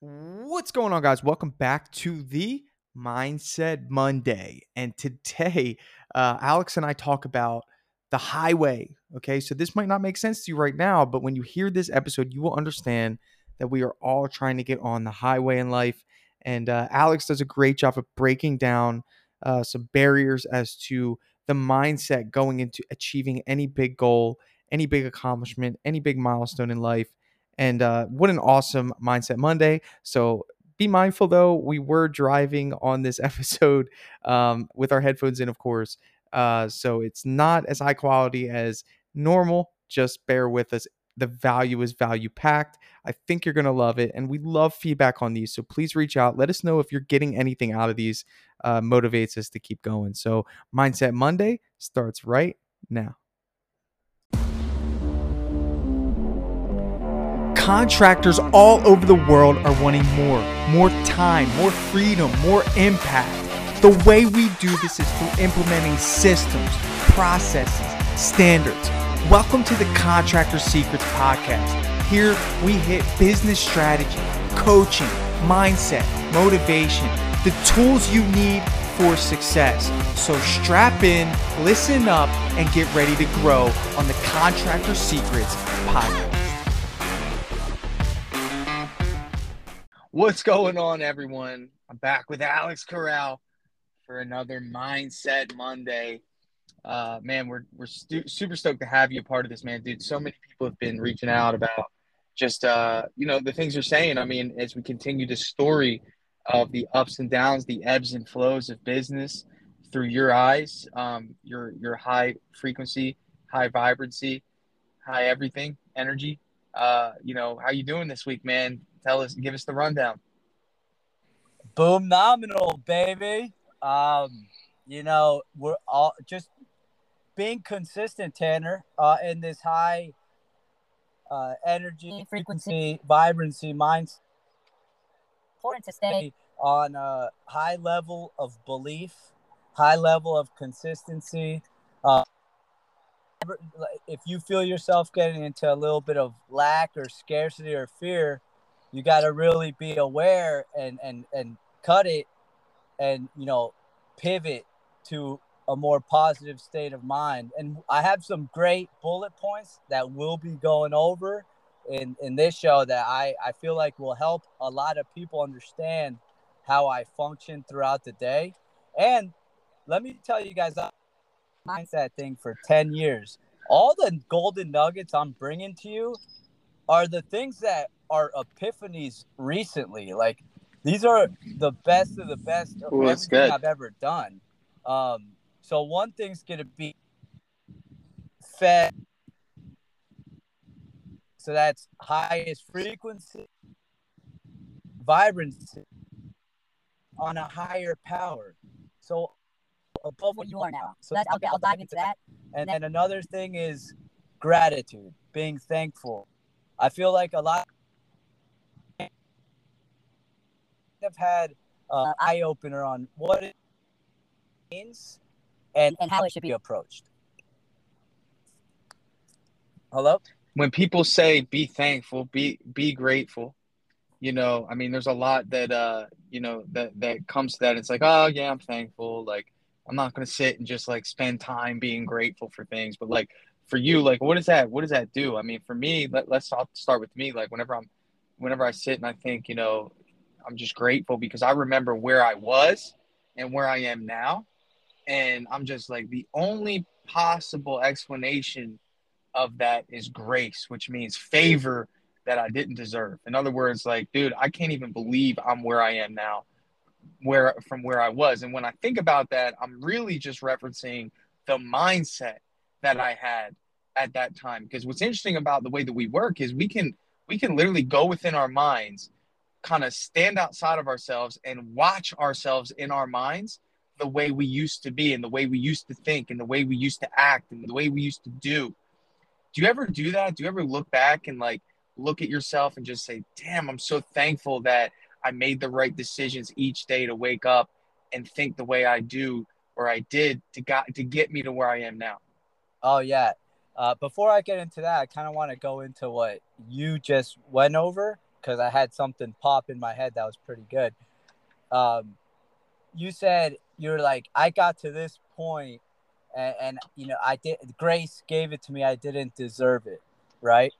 What's going on, guys? Welcome back to the Mindset Monday. And today, uh, Alex and I talk about the highway. Okay, so this might not make sense to you right now, but when you hear this episode, you will understand that we are all trying to get on the highway in life. And uh, Alex does a great job of breaking down uh, some barriers as to the mindset going into achieving any big goal, any big accomplishment, any big milestone in life. And uh, what an awesome Mindset Monday. So be mindful though, we were driving on this episode um, with our headphones in, of course. Uh, so it's not as high quality as normal. Just bear with us. The value is value packed. I think you're going to love it. And we love feedback on these. So please reach out. Let us know if you're getting anything out of these. Uh, motivates us to keep going. So Mindset Monday starts right now. Contractors all over the world are wanting more more time, more freedom, more impact. The way we do this is through implementing systems, processes, standards. Welcome to the Contractor Secrets Podcast. Here we hit business strategy, coaching, mindset, motivation, the tools you need for success. So strap in, listen up, and get ready to grow on the Contractor Secrets Podcast. What's going on, everyone? I'm back with Alex Corral for another Mindset Monday. Uh, man, we're we're stu- super stoked to have you a part of this, man, dude. So many people have been reaching out about just uh, you know the things you're saying. I mean, as we continue the story of the ups and downs, the ebbs and flows of business through your eyes, um, your your high frequency, high vibrancy, high everything energy. Uh, you know, how you doing this week, man? Tell us, give us the rundown. Boom nominal, baby. Um, you know, we're all just being consistent, Tanner, uh, in this high uh, energy, frequency, vibrancy, minds. Important to stay on a high level of belief, high level of consistency. Uh, if you feel yourself getting into a little bit of lack or scarcity or fear, you got to really be aware and and and cut it and you know pivot to a more positive state of mind. And i have some great bullet points that we'll be going over in in this show that i i feel like will help a lot of people understand how i function throughout the day. And let me tell you guys that mindset thing for 10 years. All the golden nuggets i'm bringing to you are the things that are epiphanies recently. Like these are the best of the best of Ooh, everything good. I've ever done. Um, so one thing's gonna be fed. So that's highest frequency, vibrancy on a higher power. So above what you are now. So that's I'll, I'll dive into that. And then another thing is gratitude, being thankful. I feel like a lot have had uh, eye opener on what it means and, and how it should be approached. Hello? When people say be thankful, be be grateful, you know, I mean, there's a lot that uh, you know, that that comes to that. It's like, oh yeah, I'm thankful. Like, I'm not gonna sit and just like spend time being grateful for things. But like for you, like, what does that what does that do? I mean, for me, let, let's start with me. Like, whenever I'm, whenever I sit and I think, you know, I'm just grateful because I remember where I was and where I am now. And I'm just like, the only possible explanation of that is grace, which means favor that I didn't deserve. In other words, like, dude, I can't even believe I'm where I am now, where from where I was. And when I think about that, I'm really just referencing the mindset that I had at that time. Because what's interesting about the way that we work is we can we can literally go within our minds kind of stand outside of ourselves and watch ourselves in our minds the way we used to be and the way we used to think and the way we used to act and the way we used to do. Do you ever do that? Do you ever look back and like look at yourself and just say, damn, I'm so thankful that I made the right decisions each day to wake up and think the way I do or I did to got to get me to where I am now? Oh yeah. Uh, before I get into that, I kind of want to go into what you just went over because I had something pop in my head that was pretty good. Um, you said you're like I got to this point, and, and you know I did. Grace gave it to me. I didn't deserve it, right?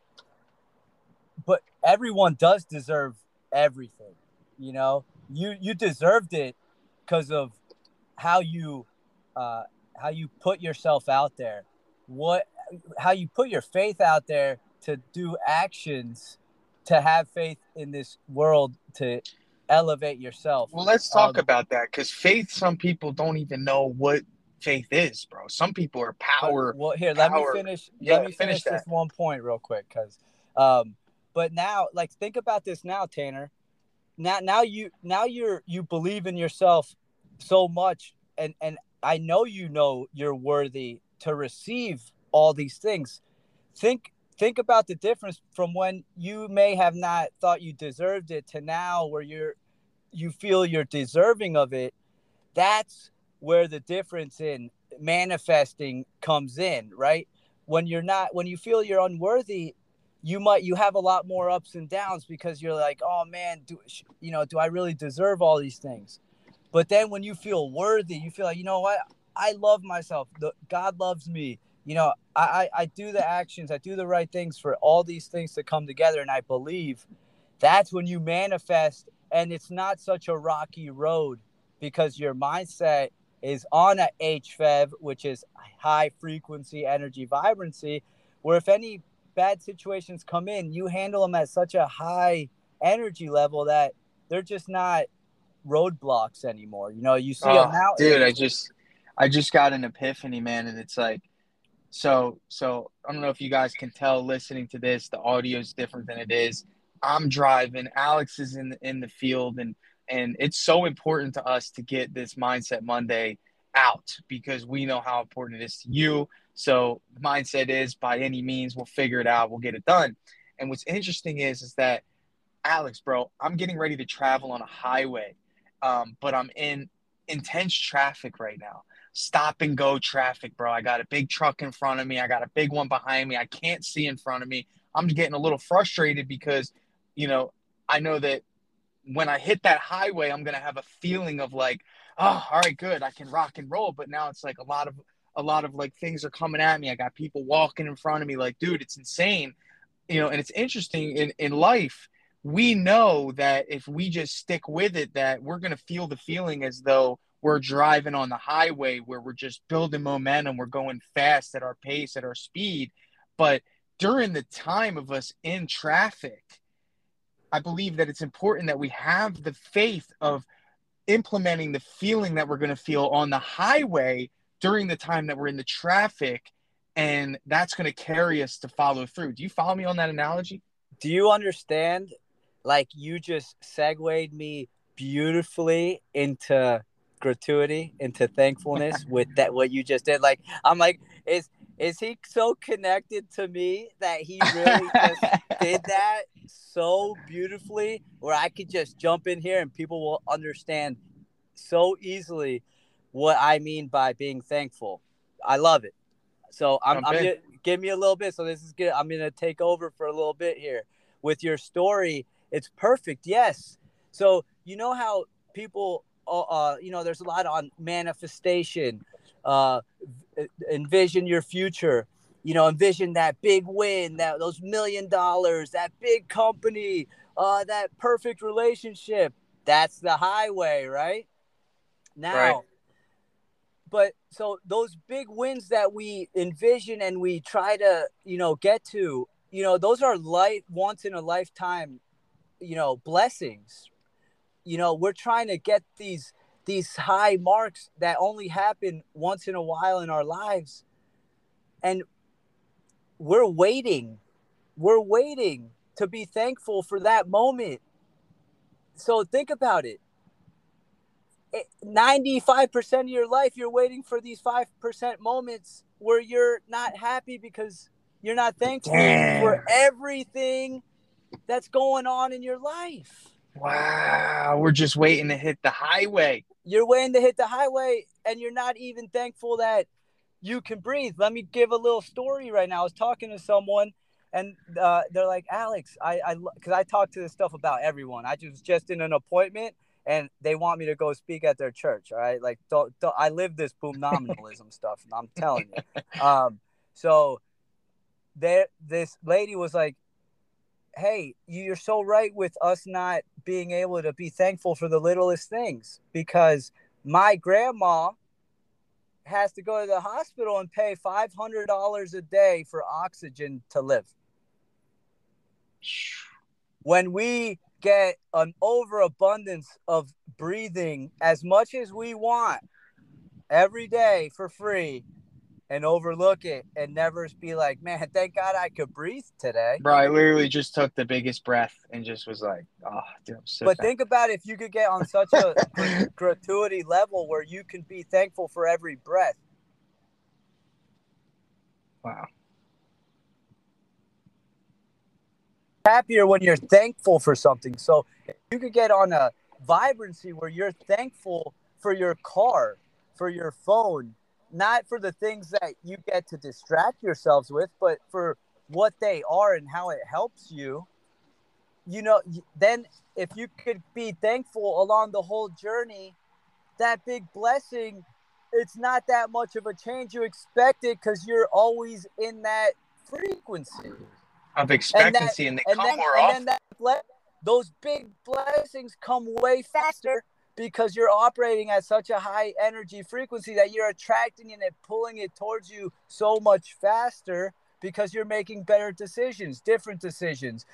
But everyone does deserve everything. You know, you you deserved it because of how you uh, how you put yourself out there, what how you put your faith out there to do actions to have faith in this world to elevate yourself. Well, let's talk Um, about that because faith. Some people don't even know what faith is, bro. Some people are power. Well, here, let me finish. Yeah, let me finish, finish this one point real quick, because, um, but now, like, think about this now, Tanner. Now, now you, now you're, you believe in yourself so much, and and I know you know you're worthy to receive all these things. Think, think about the difference from when you may have not thought you deserved it to now, where you're, you feel you're deserving of it. That's where the difference in manifesting comes in, right? When you're not, when you feel you're unworthy, you might you have a lot more ups and downs because you're like, oh man, do you know? Do I really deserve all these things? But then when you feel worthy, you feel like, you know what? I love myself. God loves me. You know, I, I I do the actions, I do the right things for all these things to come together, and I believe that's when you manifest, and it's not such a rocky road because your mindset is on a HFEV, which is high frequency energy vibrancy, where if any bad situations come in, you handle them at such a high energy level that they're just not roadblocks anymore. You know, you see Oh, a mountain. dude, I just, I just got an epiphany, man, and it's like, so, so I don't know if you guys can tell listening to this, the audio is different than it is. I'm driving. Alex is in in the field, and and it's so important to us to get this mindset Monday out because we know how important it is to you. So mindset is by any means we'll figure it out, we'll get it done. And what's interesting is is that Alex, bro, I'm getting ready to travel on a highway, um, but I'm in intense traffic right now. Stop and go traffic, bro. I got a big truck in front of me. I got a big one behind me. I can't see in front of me. I'm getting a little frustrated because, you know, I know that when I hit that highway, I'm gonna have a feeling of like, oh, all right, good, I can rock and roll. But now it's like a lot of a lot of like things are coming at me. I got people walking in front of me, like, dude, it's insane. You know, and it's interesting in, in life, we know that if we just stick with it, that we're gonna feel the feeling as though we're driving on the highway where we're just building momentum, we're going fast at our pace, at our speed. But during the time of us in traffic, I believe that it's important that we have the faith of implementing the feeling that we're going to feel on the highway during the time that we're in the traffic. And that's going to carry us to follow through. Do you follow me on that analogy? Do you understand? Like you just segued me beautifully into gratuity, into thankfulness with that what you just did. Like I'm like, is is he so connected to me that he really just did that so beautifully where I could just jump in here and people will understand so easily what I mean by being thankful. I love it. So I'm, I'm gonna give me a little bit. So this is good. I'm gonna take over for a little bit here with your story. It's perfect. Yes. So you know how people, uh, uh you know, there's a lot on manifestation. Uh, envision your future you know, envision that big win, that those million dollars, that big company, uh, that perfect relationship. That's the highway, right? Now, Right. but so those big wins that we envision and we try to, you know, get to, you know, those are life once in a lifetime, you know, blessings. You know, we're trying to get these these high marks that only happen once in a while in our lives. And we're waiting. We're waiting to be thankful for that moment. So think about it. It- 95% of your life, you're waiting for these 5% moments where you're not happy because you're not thankful Damn. for everything that's going on in your life. Wow. We're just waiting to hit the highway. You're waiting to hit the highway and you're not even thankful that you can breathe. Let me give a little story right now. I was talking to someone and uh, they're like, Alex, I, I, because I talk to this stuff about everyone. I just just in an appointment, and they want me to go speak at their church. All right, like, don't, don't, I live this boom nominalism stuff, and I'm telling you. Um, so there, this lady was like, hey, you're so right with us not being able to be thankful for the littlest things because my grandma has to go to the hospital and pay $500 a day for oxygen to live. When we get an overabundance of breathing as much as we want every day for free, and overlook it and never be like, man, thank God I could breathe today. Bro, I literally just took the biggest breath and just was like, oh, dude, I'm so But think about if you could get on such a gratuity level where you can be thankful for every breath. Wow. Happier when you're thankful for something. So you could get on a vibrancy where you're thankful for your car, for your phone, not for the things that you get to distract yourselves with, but for what they are and how it helps you. You know, then if you could be thankful along the whole journey, that big blessing, it's not that much of a change you expected because you're always in that frequency of expectancy and, that, and they and come then, more often. That, those big blessings come way faster because you're operating at such a high energy frequency that you're attracting it and pulling it towards you so much faster because you're making better decisions, different decisions.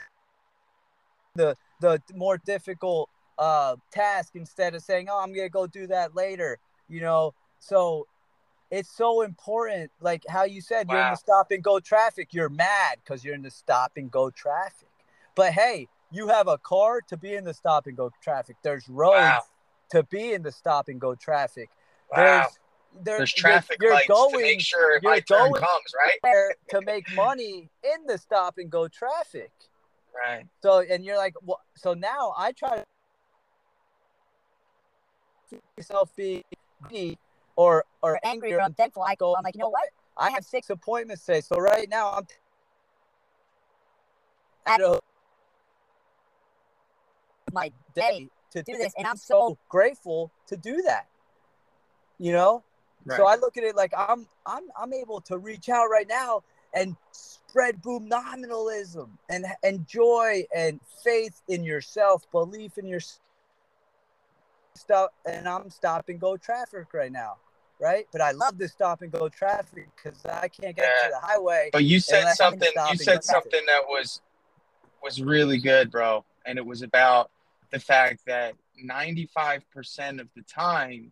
The the more difficult uh, task instead of saying, "Oh, I'm gonna go do that later," you know. So it's so important, like how you said, wow. you're in the stop and go traffic. You're mad because you're in the stop and go traffic. But hey, you have a car to be in the stop and go traffic. There's roads wow to be in the stop and go traffic. Wow. There's there, there's traffic you're, you're lights going, to make sure my turn comes, right? to make money in the stop and go traffic. Right. So and you're like, well, so now I try to myself be, be or or angry or unthankful. I go, I'm like, you know what? I have six appointments today, so right now I'm at a, my day to do this. And I'm so grateful to do that. You know? Right. So I look at it like I'm I'm I'm able to reach out right now and spread boom nominalism and and joy and faith in yourself, belief in your stuff. And I'm stop and go traffic right now, right? But I love this stop and go traffic because I can't get yeah. to the highway. But you said something. You said something that was was really good, bro. And it was about the fact that 95% of the time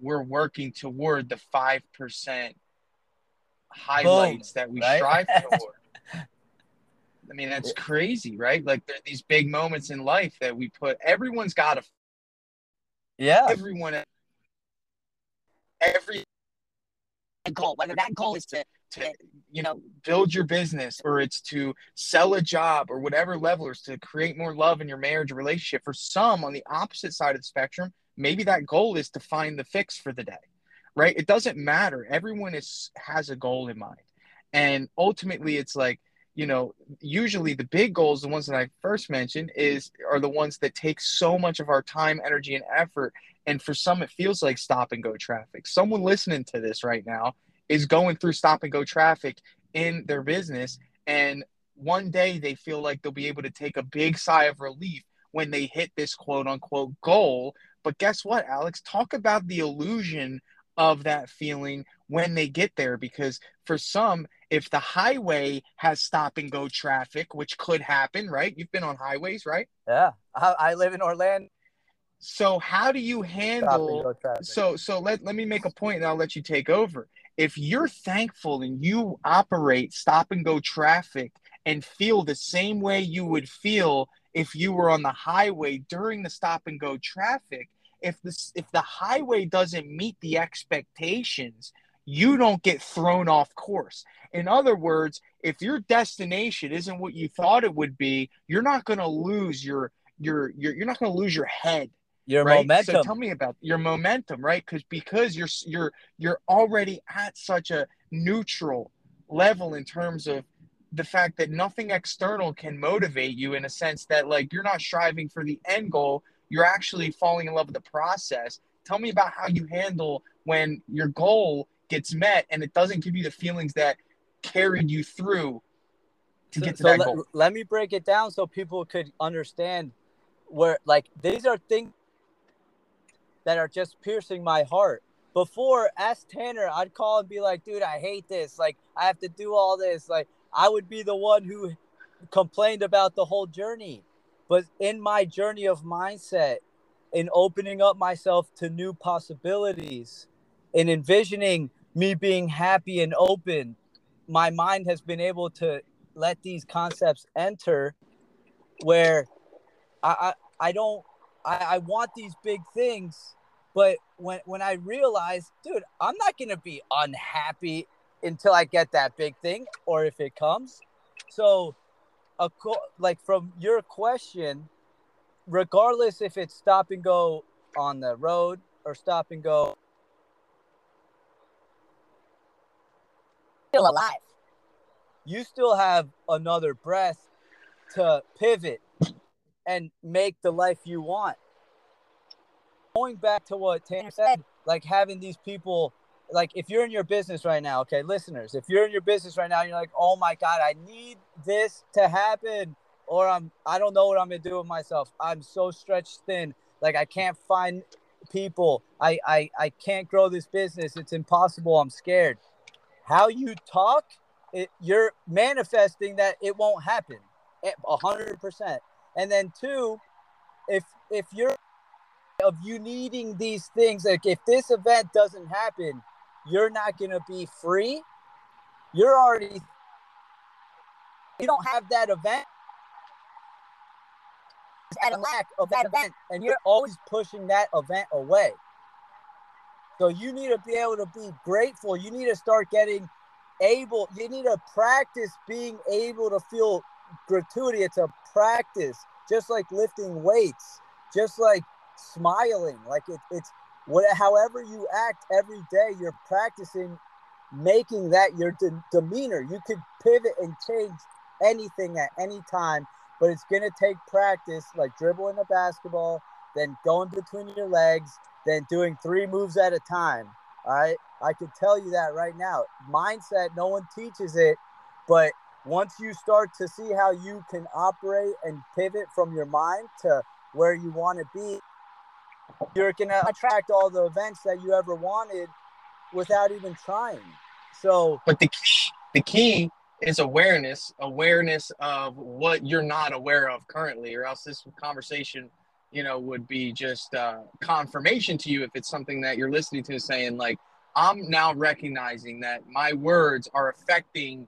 we're working toward the 5% highlights Boom, that we right? strive toward. I mean, that's crazy, right? Like there are these big moments in life that we put everyone's got a yeah. Everyone every goal, whether that goal is to to you know build your business or it's to sell a job or whatever level or to create more love in your marriage or relationship. For some on the opposite side of the spectrum maybe that goal is to find the fix for the day right? It doesn't matter. Everyone is has a goal in mind. And ultimately it's like you know usually the big goals the ones that i first mentioned is are the ones that take so much of our time energy and effort. And for some it feels like stop and go traffic. Someone listening to this right now is going through stop and go traffic in their business. And one day they feel like they'll be able to take a big sigh of relief when they hit this quote unquote goal. But guess what, Alex? Talk about the illusion of that feeling when they get there. Because for some, if the highway has stop and go traffic, which could happen, right? You've been on highways, right? Yeah. I live in Orlando. So how do you handle so so let, let me make a point and I'll let you take over if you're thankful and you operate stop and go traffic and feel the same way you would feel if you were on the highway during the stop and go traffic if this if the highway doesn't meet the expectations you don't get thrown off course. In other words if your destination isn't what you thought it would be you're not going to lose your your, your you're not going to lose your head your right? momentum. So tell me about your momentum, right? Because because you're you're you're already at such a neutral level in terms of the fact that nothing external can motivate you in a sense that like you're not striving for the end goal you're actually falling in love with the process tell me about how you handle when your goal gets met and it doesn't give you the feelings that carried you through to so, get to so that let, goal let me break it down so people could understand where like these are things that are just piercing my heart. Before ask tanner i'd call and be like dude i hate this. Like i have to do all this. Like i would be the one who complained about the whole journey. But in my journey of mindset in opening up myself to new possibilities in envisioning me being happy and open my mind has been able to let these concepts enter where I, I, I don't I, I want these big things, but when when I realize, dude, I'm not gonna be unhappy until I get that big thing or if it comes. So, a co- like from your question, regardless if it's stop and go on the road or stop and go still alive. you still have another breath to pivot and make the life you want. Going back to what Tanner said, like having these people, like if you're in your business right now, okay, listeners, if you're in your business right now, you're like, oh my God, I need this to happen, or I'm, I don't know what I'm gonna do with myself. I'm so stretched thin, like I can't find people. I, I, I can't grow this business. It's impossible. I'm scared. How you talk, it, you're manifesting that it won't happen, a hundred percent. And then two, if if you're of you needing these things, like if this event doesn't happen, you're not gonna be free. You're already you don't have that event At a lack of that event, and you're always pushing that event away. So you need to be able to be grateful. You need to start getting able, you need to practice being able to feel gratuity. It's a practice, just like lifting weights, just like smiling. Like it, it's what, however you act every day, you're practicing making that your de- demeanor. You could pivot and change anything at any time, but it's going to take practice, like dribbling a basketball, then going between your legs, then doing three moves at a time. All right. I could tell you that right now. Mindset, no one teaches it, but once you start to see how you can operate and pivot from your mind to where you want to be, you're going to attract all the events that you ever wanted without even trying. So, but the key the key is awareness awareness of what you're not aware of currently or else this conversation you know would be just uh, confirmation to you if it's something that you're listening to saying like i'm now recognizing that my words are affecting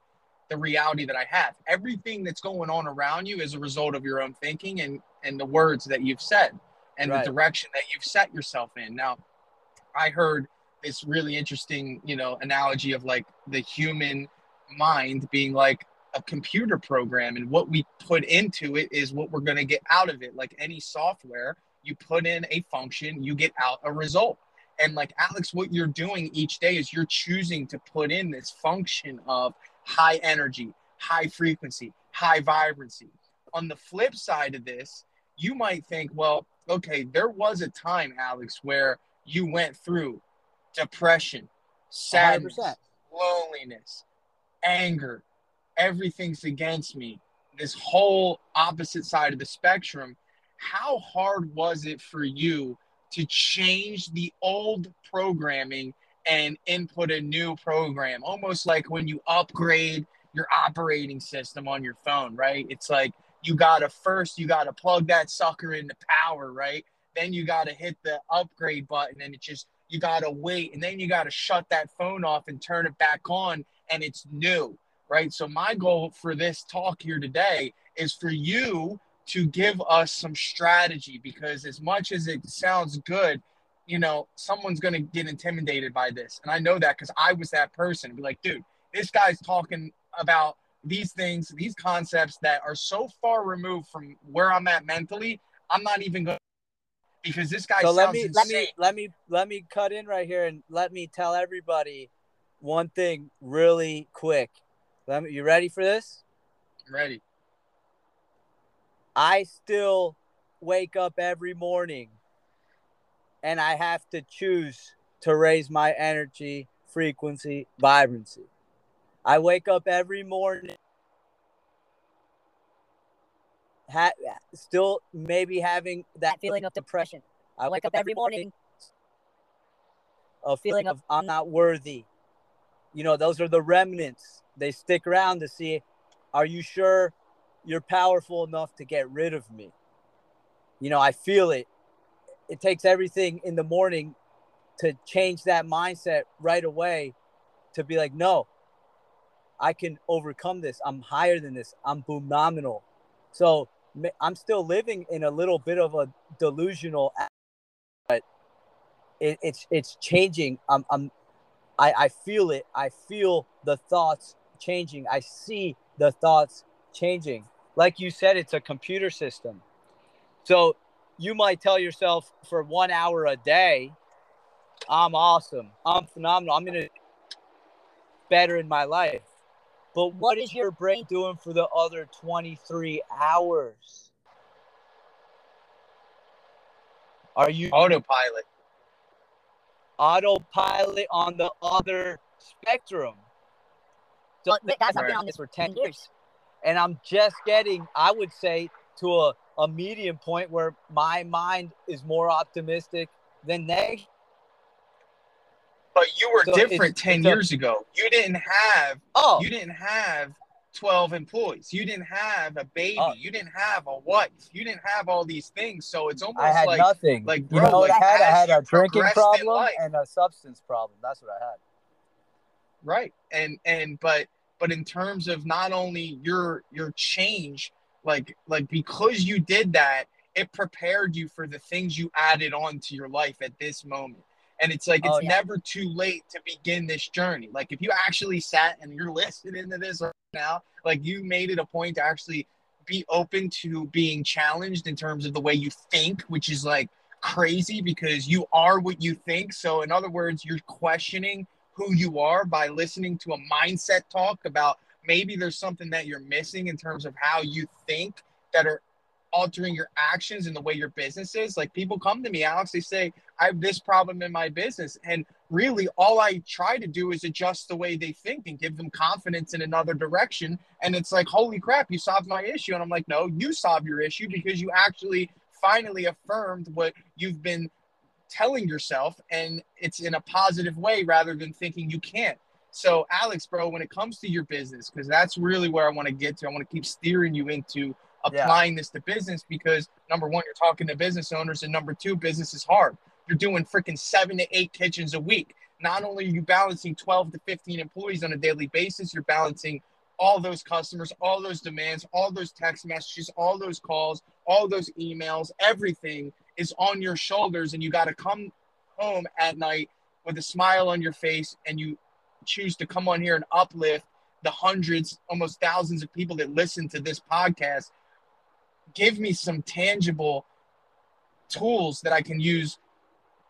the reality that i have. Everything that's going on around you is a result of your own thinking and and the words that you've said and Right. the direction that you've set yourself in. Now i heard this really interesting you know analogy of like the human mind being like a computer program and what we put into it is what we're going to get out of it. Like any software you put in a function you get out a result. And like alex what you're doing each day is you're choosing to put in this function of high energy high frequency high vibrancy. On the flip side of this you might think well okay there was a time alex where you went through depression sadness 100%. loneliness anger. Everything's against me. This whole opposite side of the spectrum. How hard was it for you to change the old programming and input a new program almost like when you upgrade your operating system on your phone right? It's like you gotta first you gotta plug that sucker into power right? Then you gotta hit the upgrade button and it just you gotta wait. And then you gotta shut that phone off and turn it back on and it's new right? So my goal for this talk here today is for you to give us some strategy because as much as it sounds good, you know, someone's going to get intimidated by this. And I know that cuz I was that person. Be like, dude, this guy's talking about these things, these concepts that are so far removed from where I'm at mentally, I'm not even going because this guy so sounds let me let me let me let me cut in right here and let me tell everybody one thing really quick. Let me, you ready for this? I'm ready. I still wake up every morning and I have to choose to raise my energy, frequency, vibrancy. I wake up every morning ha- still maybe having that That feeling of depression. I wake up every morning. a feeling of I'm not worthy. You know, those are the remnants. They stick around to see, are you sure you're powerful enough to get rid of me? You know, I feel it. It takes everything in the morning to change that mindset right away to be like, no, I can overcome this. I'm higher than this. I'm boom nominal. So I'm still living in a little bit of a delusional but it, it's it's changing. I'm, I'm I, I feel it. I feel the thoughts changing. I see the thoughts changing. Like you said, it's a computer system. So you might tell yourself for one hour a day, I'm awesome. I'm phenomenal. I'm gonna better in my life. But what is your brain doing for the other 23 hours? Are you Autopilot. autopilot on the other spectrum? So But, but I've been Right. on this for 10 years. and I'm just getting, I would say, to a, a medium point where my mind is more optimistic than negative. But you were So it's- different 10 it's a- years ago. You didn't have Oh, you didn't have 12 employees. You didn't have a baby. Oh. you didn't have a wife. You didn't have all these things. So it's almost I had like nothing. like, you know what like, I had? I had a drinking problem and a substance problem. That's what I had. right and and but but in terms of not only your your change like like because you did that it prepared you for the things you added on to your life at this moment. And it's like it's Oh, yeah. never too late to begin this journey. Like if you actually sat and you're listening to this right now like you made it a point to actually be open to being challenged in terms of the way you think which is like crazy because you are what you think. So in other words you're questioning who you are by listening to a mindset talk about maybe there's something that you're missing in terms of how you think that are altering your actions and the way your business is. Like people come to me, Alex, they say, I have this problem in my business. And really, all I try to do is adjust the way they think and give them confidence in another direction. And it's like, holy crap, you solved my issue. And I'm like, no, you solved your issue because you actually finally affirmed what you've been telling yourself and it's in a positive way rather than thinking you can't. So, Alex, bro, when it comes to your business, because that's really where I want to get to, I want to keep steering you into Yeah. applying this to business because number one, you're talking to business owners, and number two, business is hard. You're doing freaking seven to eight kitchens a week. Not only are you balancing 12 to 15 employees on a daily basis, you're balancing all those customers, all those demands, all those text messages, all those calls, all those emails, everything is on your shoulders, and you got to come home at night with a smile on your face, and you choose to come on here and uplift the hundreds, almost thousands of people that listen to this podcast. Give me some tangible tools that I can use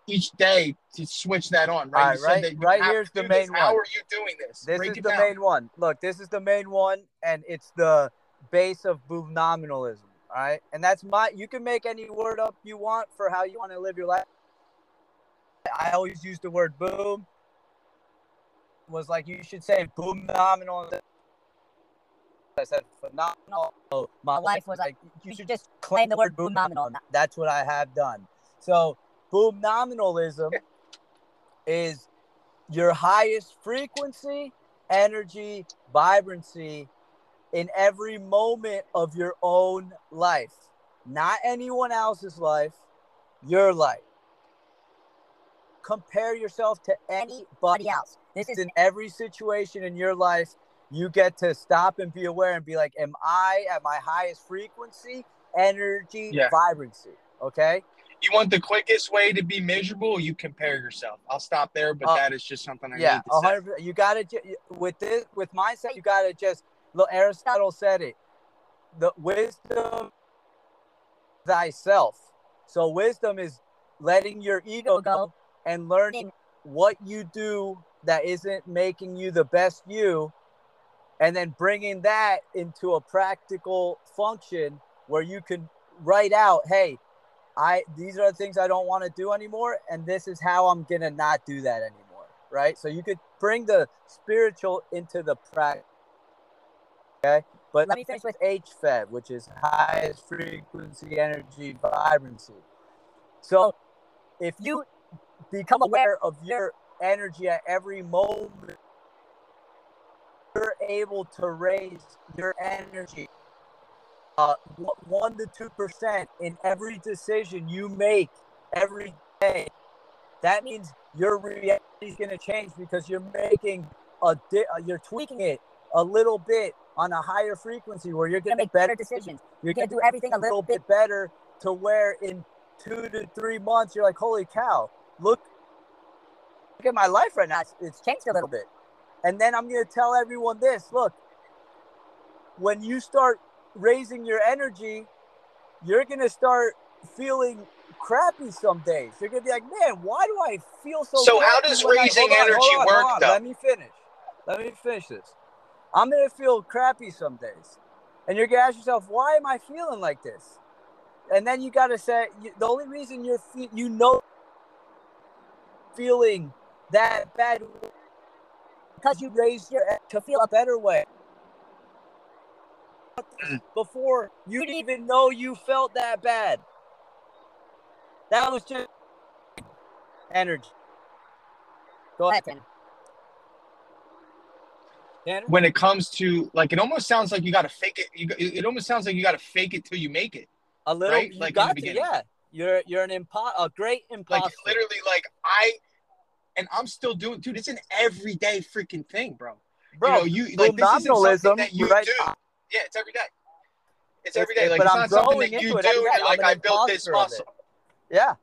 each day to switch that on. Right? All right, right here's the do this. main How one. are you doing this? This Break is the down. main one. Look, this is the main one, and it's the base of boom nominalism. All right, and that's my. You can make any word up you want for how you want to live your life. I always use the word boom. Was like you should say boom nominal. I said phenomenal. So my wife was like, you should just claim the word boom nominal. That's what I have done. So boom nominalism is your highest frequency, energy, vibrancy in every moment of your own life, not anyone else's life, your life. Compare yourself to anybody else. This is in every situation in your life. You get to stop and be aware and be like, Am I at my highest frequency, energy, Yeah. vibrancy? Okay. You want the quickest way to be miserable? You compare yourself. I'll stop there, but Uh, that is just something I yeah, need to a say. hundred. You gotta with this with mindset. You gotta just look. Aristotle said it. The wisdom thyself. So wisdom is letting your ego go and learning what you do that isn't making you the best you, and then bringing that into a practical function where you can write out, hey, I these are the things I don't want to do anymore, and this is how I'm gonna not do that anymore, right? So you could bring the spiritual into the practice. Okay, but let me finish with HFEV, which is highest frequency energy vibrancy. So if you become aware of your energy at every moment, you're able to raise your energy uh, one to two percent in every decision you make every day. That means your reality is going to change because you're making a di- uh, you're tweaking it a little bit on a higher frequency where you're going to make better decisions. You're going to do everything a little bit better to where in two to three months you're like, holy cow, look, look at my life right now. It's, changed a little bit. And then I'm going to tell everyone this look, when you start raising your energy, you're going to start feeling crappy some days. You're going to be like, man, why do I feel so So how does when I-" raising on, energy hold on, hold work, though? Let me finish. Let me finish this. I'm going to feel crappy some days. And you're going to ask yourself, why am I feeling like this? And then you got to say, the only reason you're, you know, feeling that bad because you raised your to feel a better way before you didn't even know you felt that bad. That was just energy. Go ahead, Tanner. Tanner? when it comes to like it almost sounds like you got to fake it you, it almost sounds like you got to fake it till you make it A little, right? you Like got to, yeah. You're you're an impo- a great imposter. like literally like i and i'm still doing dude it's an everyday freaking thing bro bro. you know you like this isn't something that you right? do yeah it's every day it's It's- every day like but it's I'm not something that you do it every day. and I'm like i built this muscle Yeah,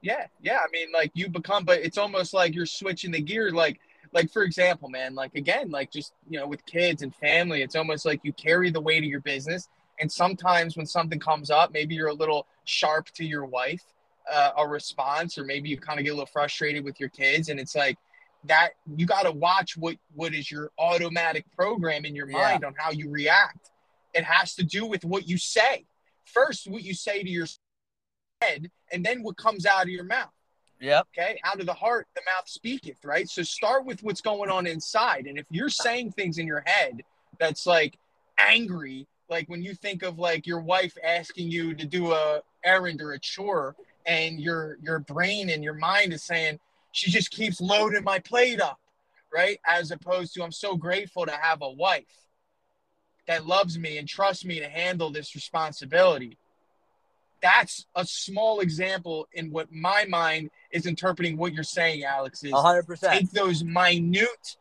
Yeah, yeah. I mean, like you become, but it's almost like you're switching the gear. Like, like for example, man, like again, like just you know, with kids and family, it's almost like you carry the weight of your business. And sometimes when something comes up, maybe you're a little sharp to your wife, uh, a response, or maybe you kind of get a little frustrated with your kids, and it's like that. You got to watch what what is your automatic program in your Yeah. mind on how you react. It has to do with what you say first, what you say to your head, and then what comes out of your mouth. yeah Okay. Out of the heart, the mouth speaketh, right? So start with what's going on inside. And if you're saying things in your head that's like angry, like when you think of like your wife asking you to do a errand or a chore, and your your brain and your mind is saying, she just keeps loading my plate up, right? As opposed to I'm so grateful to have a wife that loves me and trusts me to handle this responsibility that's a small example in what my mind is interpreting what you're saying, Alex. Is hundred percent. take those minute,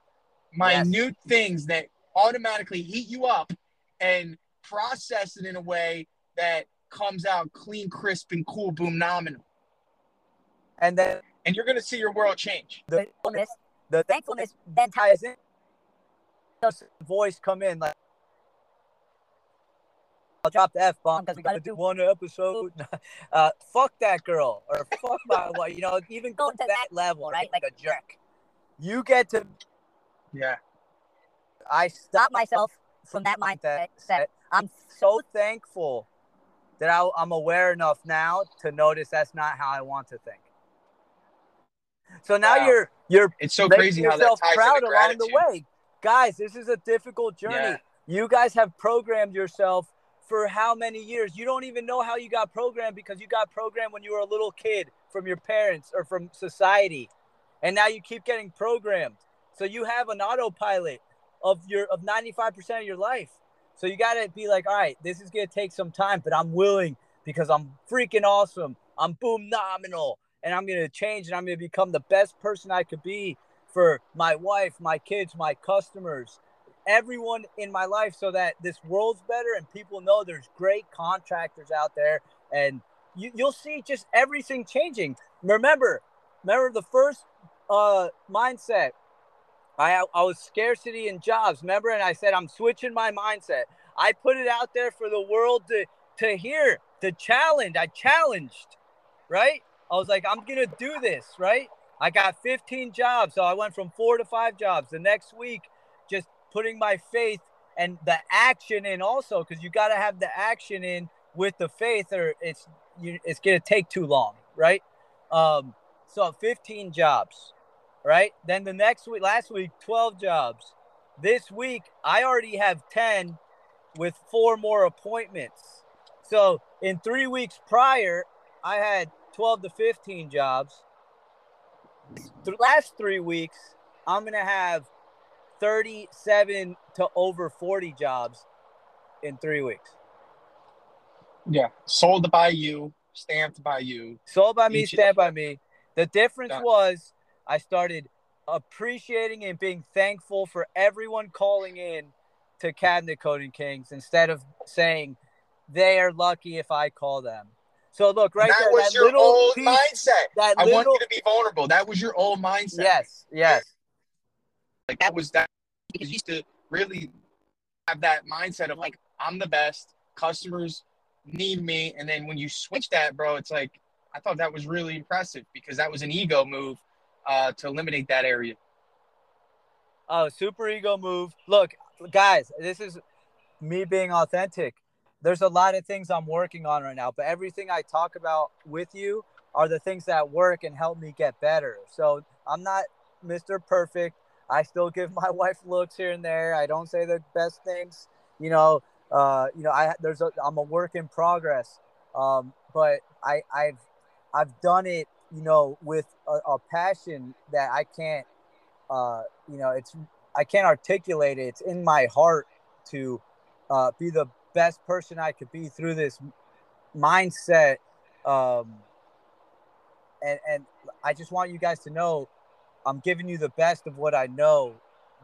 minute things that automatically heat you up and process it in a way that comes out clean, crisp, and cool, boom, nominal. And then And you're gonna see your world change. the Thankfulness, the thankfulness, then time. ties in. Does voice come in like? I'll drop the f bomb because we got to do one episode. uh, fuck that girl or fuck my wife. You know, even go to that level, right? Like a jerk. You get to. Yeah. I stop Stop myself from that mindset. Set. I'm so thankful that I, I'm aware enough now to notice that's not how I want to think. So now Wow. you're you're It's so making crazy how yourself ties proud along the way. Guys, this is a difficult journey. Yeah. You guys have programmed yourself for how many years? You don't even know how you got programmed because you got programmed when you were a little kid from your parents or from society. And now you keep getting programmed. So you have an autopilot of your of 95% of your life. So you got to be like, "All right, this is going to take some time, but I'm willing because I'm freaking awesome. I'm boom nominal and I'm going to change and I'm going to become the best person I could be for my wife, my kids, my customers, everyone in my life so that this world's better and people know there's great contractors out there and you, you'll see just everything changing. Remember, remember the first uh, mindset. I, I was scarcity in jobs, remember? And I said, I'm switching my mindset. I put it out there for the world to, to hear, to challenge. I challenged, right? I was like, I'm going to do this, right? I got 15 jobs. So I went from four to five jobs. The next week, just putting my faith and the action in also because you got to have the action in with the faith or it's you, it's gonna take too long, right? Um, so 15 jobs, right? Then the next week, last week, 12 jobs. This week, I already have 10 with four more appointments. So in three weeks prior, I had 12 to 15 jobs. The last three weeks, I'm going to have 37 to over 40 jobs in three weeks. Yeah, sold by you, stamped by you. Sold by me, Each- stamped by me. The difference it. was I started appreciating and being thankful for everyone calling in to Cabinet Coating Kings instead of saying they are lucky if I call them. So look right that there, was that your little old piece, mindset. that I little, want you to be vulnerable. That was your old mindset. yes, yes, Like that was that you used to really have that mindset of like, I'm the best, customers need me. And then when you switch that, bro, it's like I thought that was really impressive because that was an ego move uh, to eliminate that area. Oh, super ego move. Look, guys, this is me being authentic. There's a lot of things I'm working on right now, but everything I talk about with you are the things that work and help me get better. So I'm not Mr. Perfect. I still give my wife looks here and there. I don't say the best things. You know, uh, you know, I there's a I'm a work in progress. Um, but I I've I've done it, you know, with a, a passion that I can't uh, you know, it's I can't articulate it. It's in my heart to uh, be the best person I could be through this mindset. Um, and and I just want you guys to know, I'm giving you the best of what I know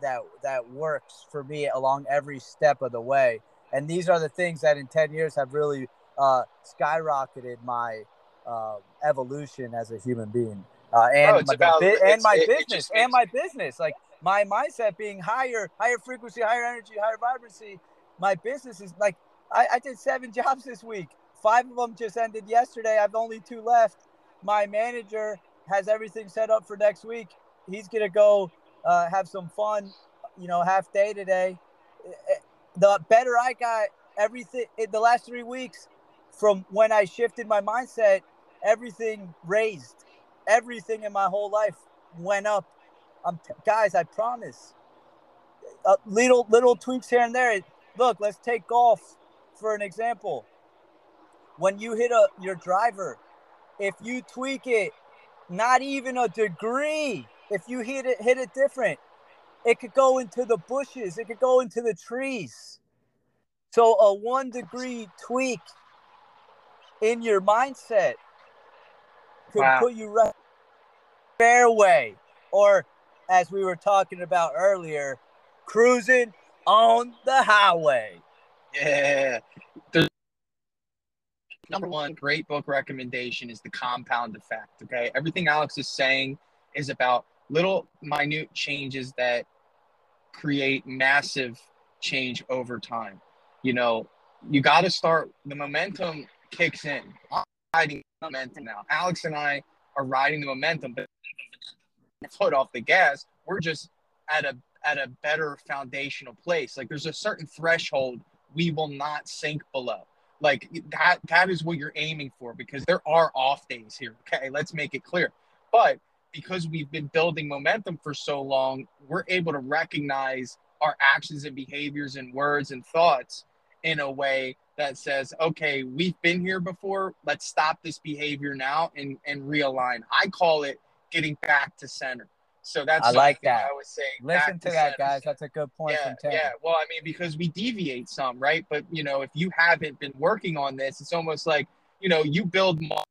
that that works for me along every step of the way. And these are the things that in 10 years have really uh, skyrocketed my uh, evolution as a human being. Uh, and Oh, my, about- and my it- it business just and my business like my mindset being higher higher frequency higher energy higher vibrancy my business is like I, I did seven jobs this week. Five of them just ended yesterday. I've only two left. My manager has everything set up for next week. He's gonna go uh, have some fun you know half day today. Eh, eh, the better i got everything in the last three weeks from when i shifted my mindset everything raised everything in my whole life went up. I'm guys, I promise. Uh, little little tweaks here and there. Look, let's take golf for an example. When you hit a your driver, if you tweak it, not even a degree, if you hit it hit it different, it could go into the bushes. It could go into the trees. So a one degree tweak in your mindset could Wow. put you right fairway or as we were talking about earlier cruising on the highway Yeah. The number one great book recommendation is The Compound Effect. Okay. Everything Alex is saying is about little minute changes that create massive change over time. You know, you got to start, the momentum kicks in. I'm riding momentum now. Alex and I are riding the momentum, but foot off the gas. We're just at a at a better foundational place. Like there's a certain threshold we will not sink below. Like that that is what you're aiming for because there are off days here. Okay, let's make it clear. But because we've been building momentum for so long, we're able to recognize our actions and behaviors and words and thoughts in a way that says, okay, we've been here before. Let's stop this behavior now and, and realign. I call it getting back to center. So that's I like that. I would say. listen back to that center. guys that's a good point Yeah, from Tim. yeah. Well, I mean, because we deviate some, right? But you know, if you haven't been working on this, it's almost like you know, you build muscle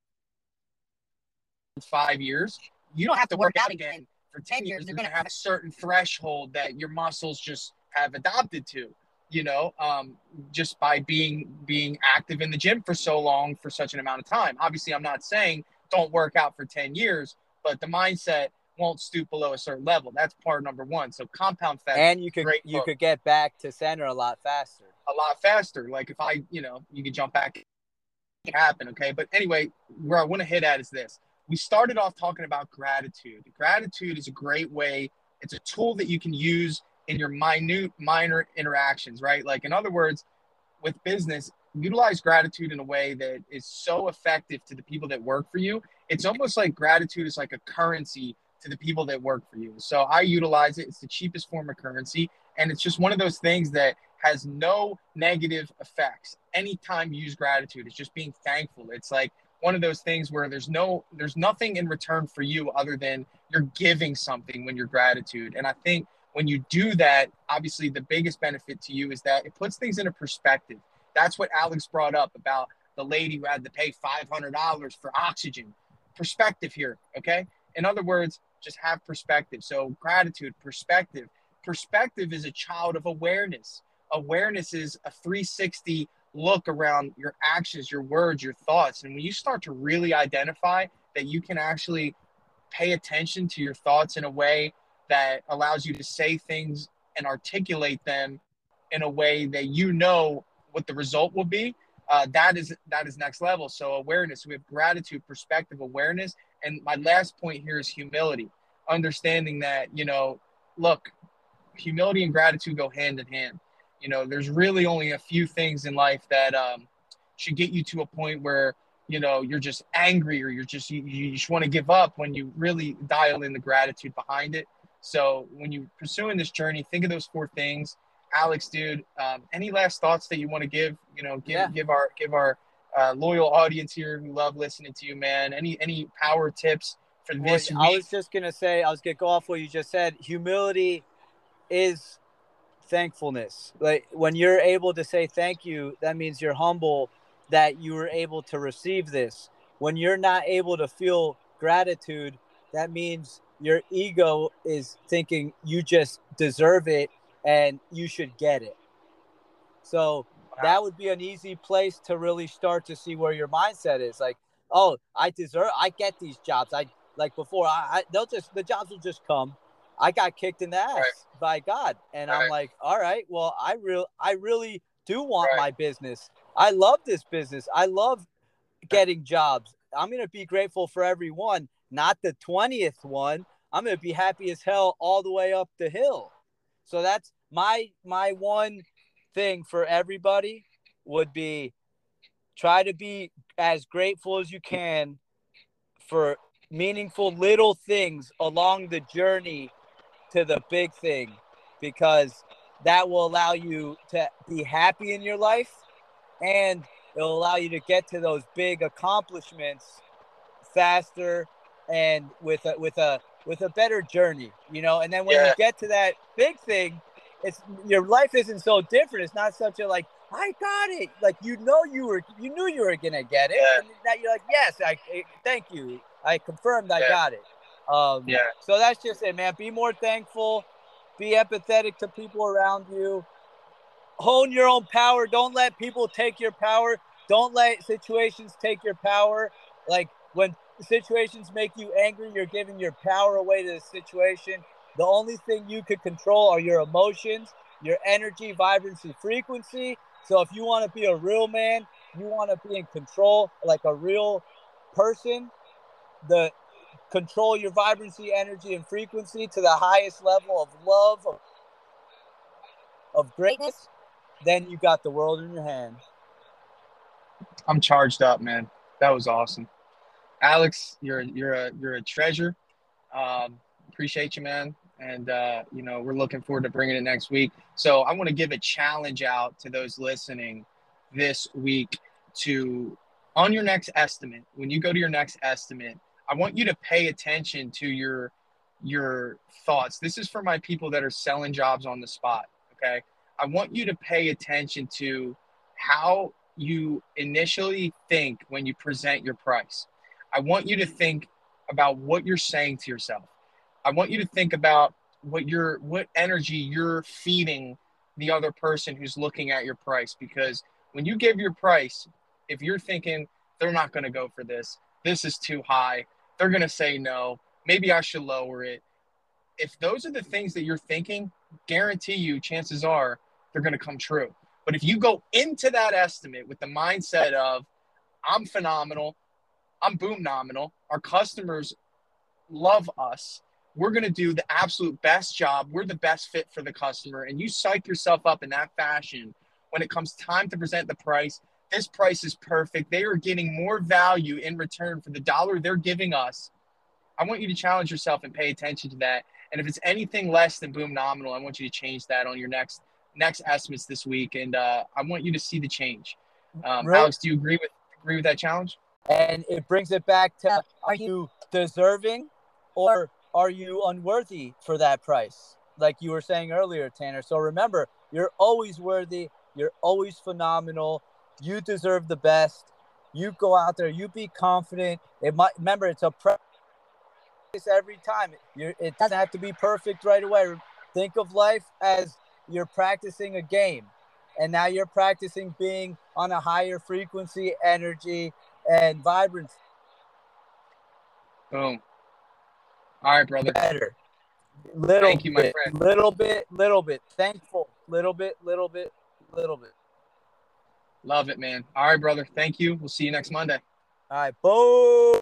five years. You don't have to work out again for ten years. You're going to have a certain threshold that your muscles just have adopted to. You know, um, just by being being active in the gym for so long for such an amount of time. Obviously, I'm not saying don't work out for ten years, but the mindset won't stoop below a certain level. That's part number one. So compound effect and you could Great you book. could get back to center a lot faster a lot faster. Like if I, you know, you could jump back, it happen. Okay. But anyway, where I want to hit at is this. We started off talking about gratitude. Gratitude is a great way. It's a tool that you can use in your minute minor interactions, right? Like in other words, with business, utilize gratitude in a way that is so effective to the people that work for you. It's almost like gratitude is like a currency to the people that work for you. So I utilize it. It's the cheapest form of currency. And it's just one of those things that has no negative effects anytime you use gratitude. It's just being thankful. It's like one of those things where there's no there's nothing in return for you other than you're giving something when you're gratitude. And I think when you do that, obviously the biggest benefit to you is that it puts things into perspective. That's what Alex brought up about the lady who had to pay $500 for oxygen. Perspective here, okay? In other words, just have perspective. So, gratitude, perspective. Perspective is a child of awareness. Awareness is a 360 look around your actions, your words, your thoughts. And when you start to really identify that you can actually pay attention to your thoughts in a way that allows you to say things and articulate them in a way that you know what the result will be, uh, that is that is next level. So awareness, we have gratitude, perspective, awareness, and my last point here is humility, understanding that you know, look, humility and gratitude go hand in hand. You know, there's really only a few things in life that um, should get you to a point where you know you're just angry or you're just you, you just want to give up when you really dial in the gratitude behind it. So when you're pursuing this journey, think of those four things Alex, dude, um, any last thoughts that you want to give? You know, give Yeah. give our give our uh, loyal audience here who love listening to you, man. Any any power tips for this I was just gonna say, I was gonna go off what you just said. Humility is thankfulness. Like when you're able to say thank you, that means you're humble that you were able to receive this. When you're not able to feel gratitude, that means your ego is thinking you just deserve it and you should get it. So that would be an easy place to really start to see where your mindset is. Like, oh, I deserve, I get these jobs. I like before, I, I they'll just the jobs will just come. I got kicked in the ass Right. by God, and I'm like, all right, well, I real, I really do want Right. my business. I love this business. I love getting jobs. I'm gonna be grateful for every one, not the twentieth one. I'm gonna be happy as hell all the way up the hill. So that's my my one thing for everybody would be try to be as grateful as you can for meaningful little things along the journey to the big thing because that will allow you to be happy in your life and it'll allow you to get to those big accomplishments faster and with a with a with a better journey you know? And then when Yeah. you get to that big thing it's your life isn't so different. It's not such a like i got it. Like you know you were you knew you were gonna get it. Yeah. and that you're like yes i I- thank you. I confirmed i Yeah. got it. Um Yeah. so that's just it man. Be more thankful. Be empathetic to people around you. Hone your own power. Don't let people take your power. Don't let situations take your power. Like when situations make you angry you're giving your power away to the situation. The only thing you could control are your emotions your energy vibrancy frequency. So if you want to be a real man you want to be in control like a real person the control your vibrancy energy and frequency to the highest level of love of, of greatness then you got the world in your hand. I'm charged up, man. That was awesome, Alex. You're you're a you're a treasure. Um, appreciate you, man. And uh, you know we're looking forward to bringing it next week. So I want to give a challenge out to those listening this week to on your next estimate. When you go to your next estimate, I want you to pay attention to your your thoughts. This is for my people that are selling jobs on the spot. Okay, I want you to pay attention to how you initially think when you present your price. I want you to think about what you're saying to yourself. I want you to think about what you're what energy you're feeding the other person who's looking at your price because when you give your price, if you're thinking they're not going to go for this, this is too high, they're going to say no, maybe I should lower it. If those are the things that you're thinking, guarantee you chances are they're going to come true. But if you go into that estimate with the mindset of, I'm phenomenal, I'm boom nominal, our customers love us, we're going to do the absolute best job. We're the best fit for the customer. And you psych yourself up in that fashion when it comes time to present the price. This price is perfect. They are getting more value in return for the dollar they're giving us. I want you to challenge yourself and pay attention to that. And if it's anything less than boom nominal, I want you to change that on your next next estimates this week. And uh, I want you to see the change. Um, Right. Alex, do you agree with agree with that challenge? And it brings it back to Uh, are you deserving or are you unworthy for that price? Like you were saying earlier, Tanner. So remember, you're always worthy. You're always phenomenal. You deserve the best. You go out there. You be confident. It might remember it's a practice every time. You're, it doesn't have to be perfect right away. Think of life as you're practicing a game, and now you're practicing being on a higher frequency, energy, and vibrance Boom. All right, brother. better. Little Thank you, my bit, friend. little bit, little bit. Thankful, little bit, little bit, little bit. Love it, man. All right, brother. Thank you. We'll see you next Monday. All right, boom.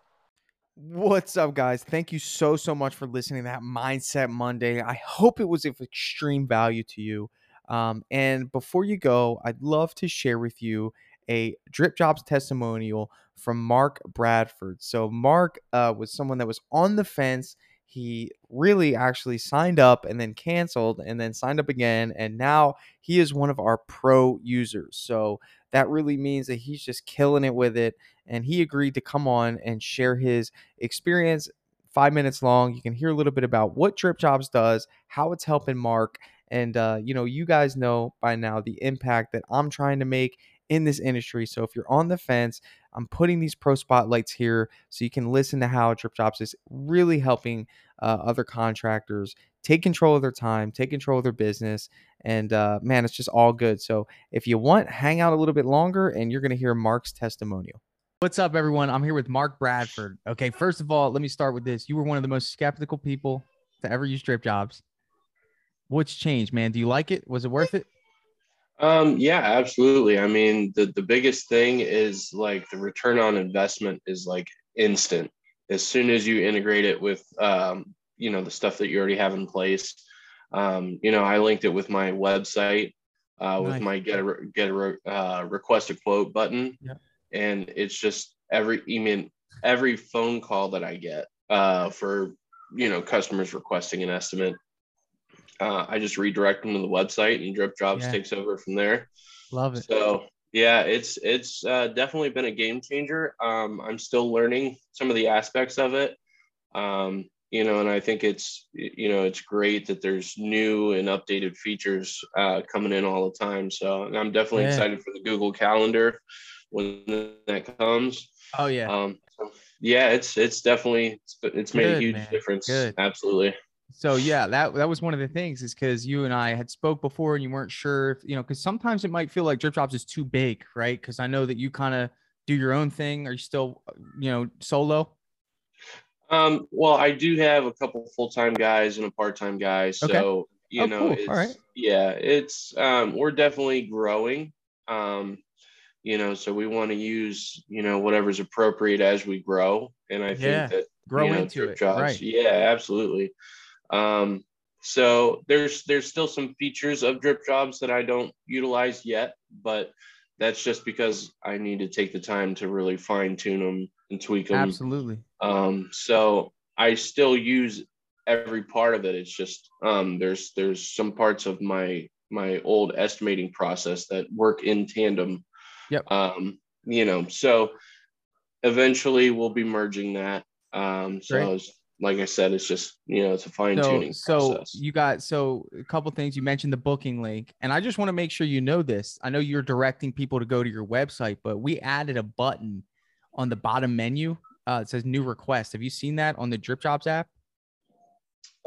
What's up, guys? Thank you so, so much for listening to that Mindset Monday. I hope it was of extreme value to you. Um, and before you go, I'd love to share with you a Drip Jobs testimonial from Mark Bradford. So, Mark uh, was someone that was on the fence. He really actually signed up and then canceled and then signed up again. And now he is one of our pro users. So, that really means that he's just killing it with it. And he agreed to come on and share his experience five minutes long. You can hear a little bit about what Drip Jobs does, how it's helping Mark. And, uh, you know, you guys know by now the impact that I'm trying to make in this industry. So if you're on the fence, I'm putting these pro spotlights here so you can listen to how Drip Jobs is really helping uh, other contractors take control of their time, take control of their business. And uh, man, it's just all good. So if you want, hang out a little bit longer and you're going to hear Mark's testimonial. What's up, everyone? I'm here with Mark Bradford. Okay, first of all, let me start with this. You were one of the most skeptical people to ever use drip jobs. What's changed, man? Do you like it? Was it worth it? Um, yeah, absolutely. I mean, the, the biggest thing is like the return on investment is like instant. As soon as you integrate it with, um, you know, the stuff that you already have in place. Um, you know, I linked it with my website, uh, with Nice. my get a, get a, uh, request a quote button. Yeah. And it's just every, email, every phone call that I get, uh, for, you know, customers requesting an estimate uh, I just redirect them to the website and Drip Jobs Yeah. takes over from there. Love it. So yeah, it's it's uh, definitely been a game changer. Um, I'm still learning some of the aspects of it. Um, you know, and I think it's you know it's great that there's new and updated features uh, coming in all the time. So and I'm definitely Yeah. excited for the Google Calendar when that comes. Oh yeah. Um, so, yeah, it's it's definitely it's, it's made a huge man. difference. Good. Absolutely. So yeah, that that was one of the things is because you and I had spoke before and you weren't sure if you know because sometimes it might feel like drip jobs is too big, right? Because I know that you kind of do your own thing. Are you still you know solo? Um, well, I do have a couple full-time guys and a part-time guy. So, Okay. you Oh, know, cool. it's, right. yeah, it's, um, we're definitely growing. Um, you know, so we want to use, you know, whatever's appropriate as we grow. And I Yeah. think that, Grow you know, into it, jobs- right? Yeah, absolutely. Um, so there's, there's still some features of drip jobs that I don't utilize yet, but that's just because I need to take the time to really fine tune them and tweak them. Absolutely. Um, so I still use every part of it. It's just um, there's there's some parts of my my old estimating process that work in tandem. Yep. Um, you know, so eventually we'll be merging that. Um, so Great. I was, like I said, it's just you know it's a fine So tuning so process. you got so a couple things you mentioned the booking link and I just want to make sure you know this. I know you're directing people to go to your website, but we added a button on the bottom menu. Uh, it says new request. Have you seen that on the Drip Jobs app?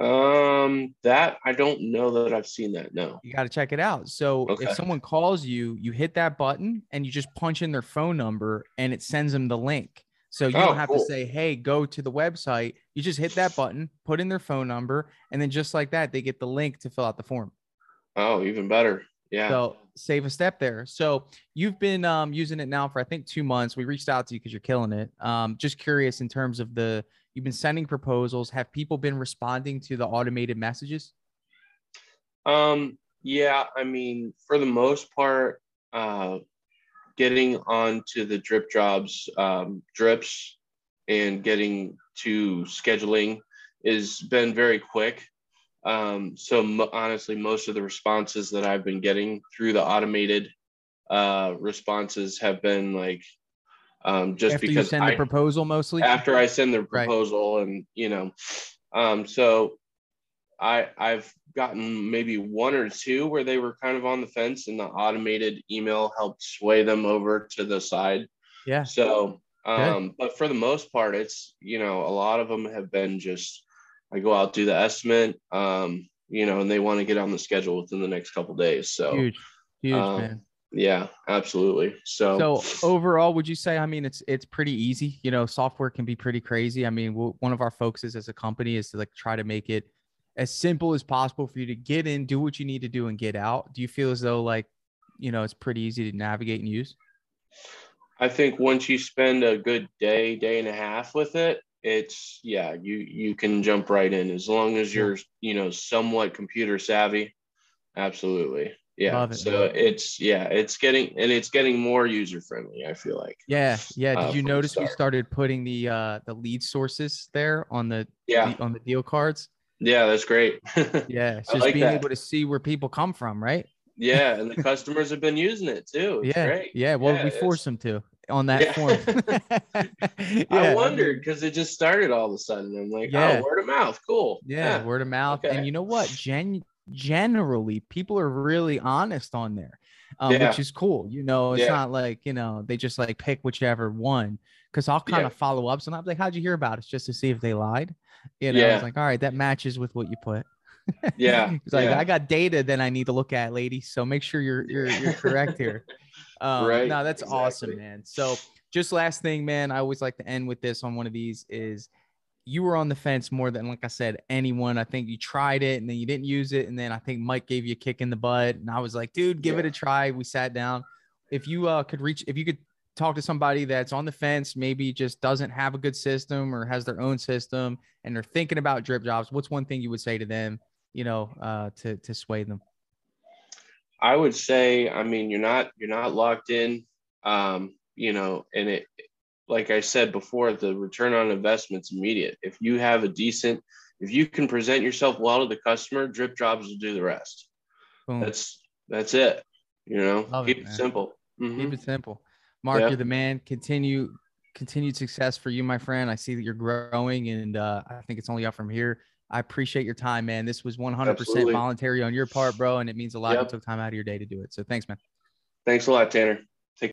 Um, that I don't know that I've seen that. No. You got to check it out. So Okay. if someone calls you, you hit that button and you just punch in their phone number and it sends them the link. So you Oh, don't have cool. to say, "Hey, go to the website." You just hit that button, put in their phone number, and then just like that, they get the link to fill out the form. Oh, even better. Yeah. So save a step there. So you've been um, using it now for I think two months. We reached out to you because you're killing it. Um, just curious in terms of the you've been sending proposals. Have people been responding to the automated messages? Um, yeah, I mean, for the most part, uh, getting onto the drip jobs, um, drips, and getting to scheduling has been very quick. Um, so mo- honestly, most of the responses that I've been getting through the automated uh, responses have been like um, just After you send I, the proposal mostly. after I send the Right. proposal and you know, um, so I I've gotten maybe one or two where they were kind of on the fence and the automated email helped sway them over to the side. Yeah. So, um, but for the most part, it's you know a lot of them have been just I go out do the estimate, um, you know, and they want to get on the schedule within the next couple days. So Huge, huge um, man. yeah, absolutely. So, So overall, would you say? I mean, it's it's pretty easy. You know, software can be pretty crazy. I mean, w- one of our focuses as a company is to like try to make it as simple as possible for you to get in, do what you need to do, and get out. Do you feel as though like, you know, it's pretty easy to navigate and use? I think once you spend a good day, day and a half with it, it's yeah, you you can jump right in as long as you're you know somewhat computer savvy. Absolutely, yeah. It, so man. it's yeah, it's getting and it's getting more user friendly. I feel like Yeah, yeah. Did Uh, you the notice we started putting the uh the lead sources there on the yeah, on the deal cards? Yeah, that's great. Yeah, it's just like being that. able to see where people come from, right? yeah, and the customers have been using it too. It's yeah, great. yeah. Well, Yeah, we force them to on that Yeah. form. I wondered because it just started all of a sudden. I'm like, Yeah. oh, word of mouth, cool. Yeah, word of mouth. Okay. And you know what? Gen- generally, people are really honest on there, um, Yeah. which is cool. You know, it's Yeah. not like, you know, they just like pick whichever one. Cause I'll kind Yeah. of follow up. Sometimes like, how'd you hear about it? Just to see if they lied. You know, Yeah. it's like, all right, that matches with what you put. Yeah, It's like, yeah. I got data that I need to look at, lady. So make sure you're you're you're correct here. Um, Right, No, that's awesome, man. So just last thing, man. I always like to end with this on one of these is you were on the fence more than like I said, anyone. I think you tried it and then you didn't use it. And then I think Mike gave you a kick in the butt. And I was like, dude, give it a try. We sat down. If you uh could reach if you could talk to somebody that's on the fence, maybe just doesn't have a good system or has their own system and they're thinking about drip jobs, what's one thing you would say to them, you know, uh to to sway them? I would say, I mean, you're not you're not locked in, um, you know, and it, like I said before, the return on investment's immediate. If you have a decent, if you can present yourself well to the customer, drip jobs will do the rest. Boom. That's that's it. You know, Love keep it, man. simple. Mhm. Keep it simple. Mark, Yeah. you're the man. Continue continued success for you, my friend. I see that you're growing and uh, I think it's only up from here. I appreciate your time, man. This was 100% Absolutely. voluntary on your part, bro, and it means a lot. You took time out of your day to do it. So thanks, man. Thanks a lot, Tanner.